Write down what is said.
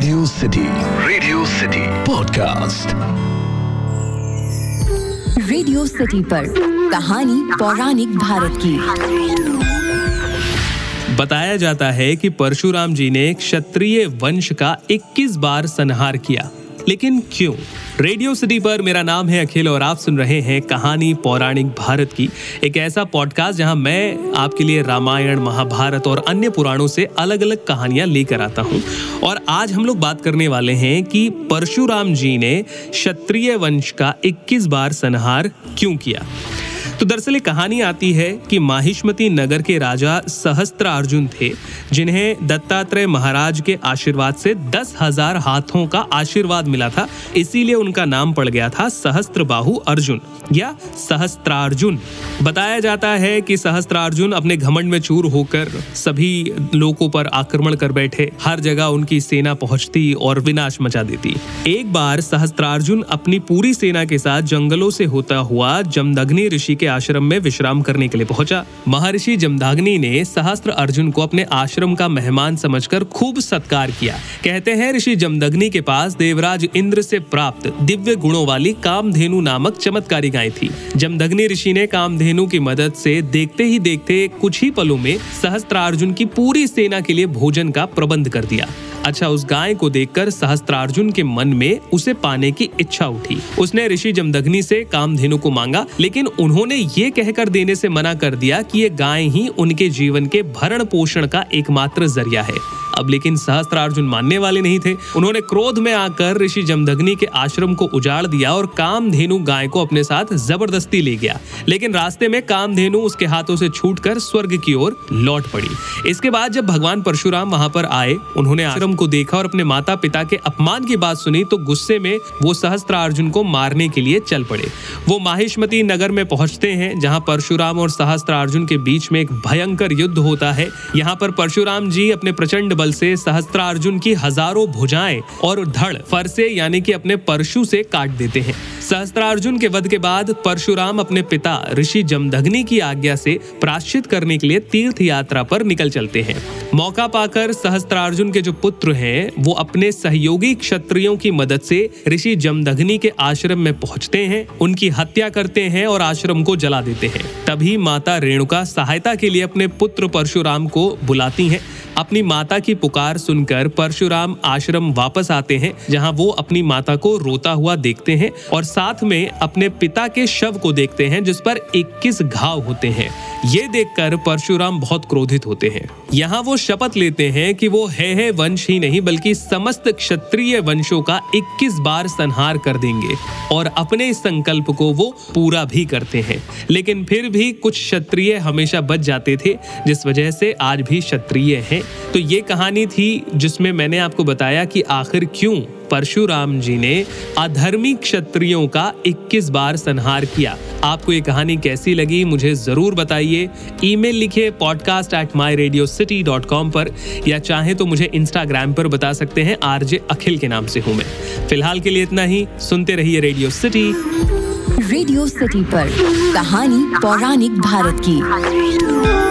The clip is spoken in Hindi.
Radio city radio city podcast radio city पर कहानी पौराणिक भारत की। बताया जाता है कि परशुराम जी ने क्षत्रिय वंश का 21 बार संहार किया। लेकिन क्यों? रेडियो सिटी पर मेरा नाम है अखिल और आप सुन रहे हैं कहानी पौराणिक भारत की। एक ऐसा पॉडकास्ट जहाँ मैं आपके लिए रामायण, महाभारत और अन्य पुराणों से अलग अलग कहानियाँ लेकर आता हूँ। और आज हम लोग बात करने वाले हैं कि परशुराम जी ने क्षत्रिय वंश का 21 बार संहार क्यों किया? तो दरअसल एक कहानी आती है कि माहिष्मती नगर के राजा सहस्त्र अर्जुन थे, जिन्हें दत्तात्रेय महाराज के आशीर्वाद से दस हज़ार हाथों का आशीर्वाद मिला था। इसीलिए उनका नाम पड़ गया था सहस्त्र बाहु अर्जुन या सहस्त्रार्जुन। बताया जाता है कि सहस्त्रार्जुन अपने घमंड में चूर होकर सभी लोगों पर आक्रमण कर बैठे। हर जगह उनकी सेना पहुँचती और विनाश मचा देती। एक बार सहस्त्रार्जुन अपनी पूरी सेना के साथ जंगलों से होता हुआ जमदग्नि ऋषि के आश्रम में विश्राम करने के लिए पहुँचा। महर्षि जमदाग्नि ने सहस्त्र अर्जुन को अपने आश्रम का मेहमान समझकर खूब सत्कार किया। कहते हैं, ऋषि जमदग्नि के पास देवराज इंद्र से प्राप्त दिव्य गुणों वाली कामधेनु नामक चमत्कारी गाय थी। जमदग्नि ऋषि ने कामधेनु की मदद से देखते ही देखते कुछ ही पलों में सहस्त्रार्जुन की पूरी सेना के लिए भोजन का प्रबंध कर दिया। अच्छा उस गाय को देखकर सहस्त्रार्जुन के मन में उसे पाने की इच्छा उठी। उसने ऋषि जमदग्नि से कामधेनु को मांगा, लेकिन उन्होंने ये कहकर देने से मना कर दिया कि ये गाय ही उनके जीवन के भरण पोषण का एकमात्र ज़रिया है। अब लेकिन सहस्त्रार्जुन मानने वाले नहीं थे। उन्होंने क्रोध में आकर ऋषि जमदग्नि के आश्रम को उजाड़ दिया और कामधेनु गाय को अपने साथ ज़बरदस्ती ले गया। लेकिन रास्ते में कामधेनु उसके हाथों से छूटकर स्वर्ग की ओर लौट पड़ी। इसके बाद जब भगवान परशुराम वहाँ पर आए, उन्होंने आश्रम को देखा और अपने माता पिता के अपमान की बात सुनी तो गुस्से में वो सहस्त्रार्जुन को मारने के लिए चल पड़े। वो माहिष्मती नगर में पहुँचते हैं, जहाँ परशुराम और सहस्त्रार्जुन के बीच में एक भयंकर युद्ध होता है। यहाँ पर परशुराम जी अपने प्रचंड बल से सहस्त्रार्जुन की हज़ारों भुजाएँ और धड़ फरसे, यानी कि अपने परशु से काट देते हैं। सहस्त्रार्जुन के वध के बाद परशुराम अपने पिता ऋषि जमदग्नि की आज्ञा से प्राश्चित करने के लिए तीर्थ यात्रा पर निकल चलते हैं। मौका पाकर सहस्त्रार्जुन के जो पुत्र हैं, वो अपने सहयोगी क्षत्रियों की मदद से ऋषि जमदग्नि के आश्रम में पहुँचते हैं, उनकी हत्या करते हैं और आश्रम को जला देते हैं। तभी माता रेणुका सहायता के लिए अपने पुत्र परशुराम को बुलाती हैं। अपनी माता की पुकार सुनकर परशुराम आश्रम वापस आते हैं जहाँ वो अपनी माता को रोता हुआ देखते हैं और साथ में अपने पिता के शव को देखते हैं जिस पर 21 घाव होते हैं। ये देखकर परशुराम बहुत क्रोधित होते हैं। यहाँ वो शपथ लेते हैं कि वो है, है वंश ही नहीं बल्कि समस्त क्षत्रिय वंशों का 21 बार संहार कर देंगे और अपने इस संकल्प को वो पूरा भी करते हैं। लेकिन फिर भी कुछ क्षत्रिय हमेशा बच जाते थे जिस वजह से आज भी क्षत्रिय हैं। तो ये कहानी थी जिसमें मैंने आपको बताया कि आखिर क्यों परशुराम जी ने अधर्मी क्षत्रियों का 21 बार संहार किया। आपको ये कहानी कैसी लगी, मुझे ज़रूर बताइए। ईमेल लिखे podcast at my radio city dot com पर, या चाहे तो मुझे इंस्टाग्राम पर बता सकते हैं, आरजे अखिल के नाम से हूँ मैं। फ़िलहाल के लिए इतना ही, सुनते रहिए रेडियो सिटी रेडियो सिटी पर, कहानी पौराणिक भारत की।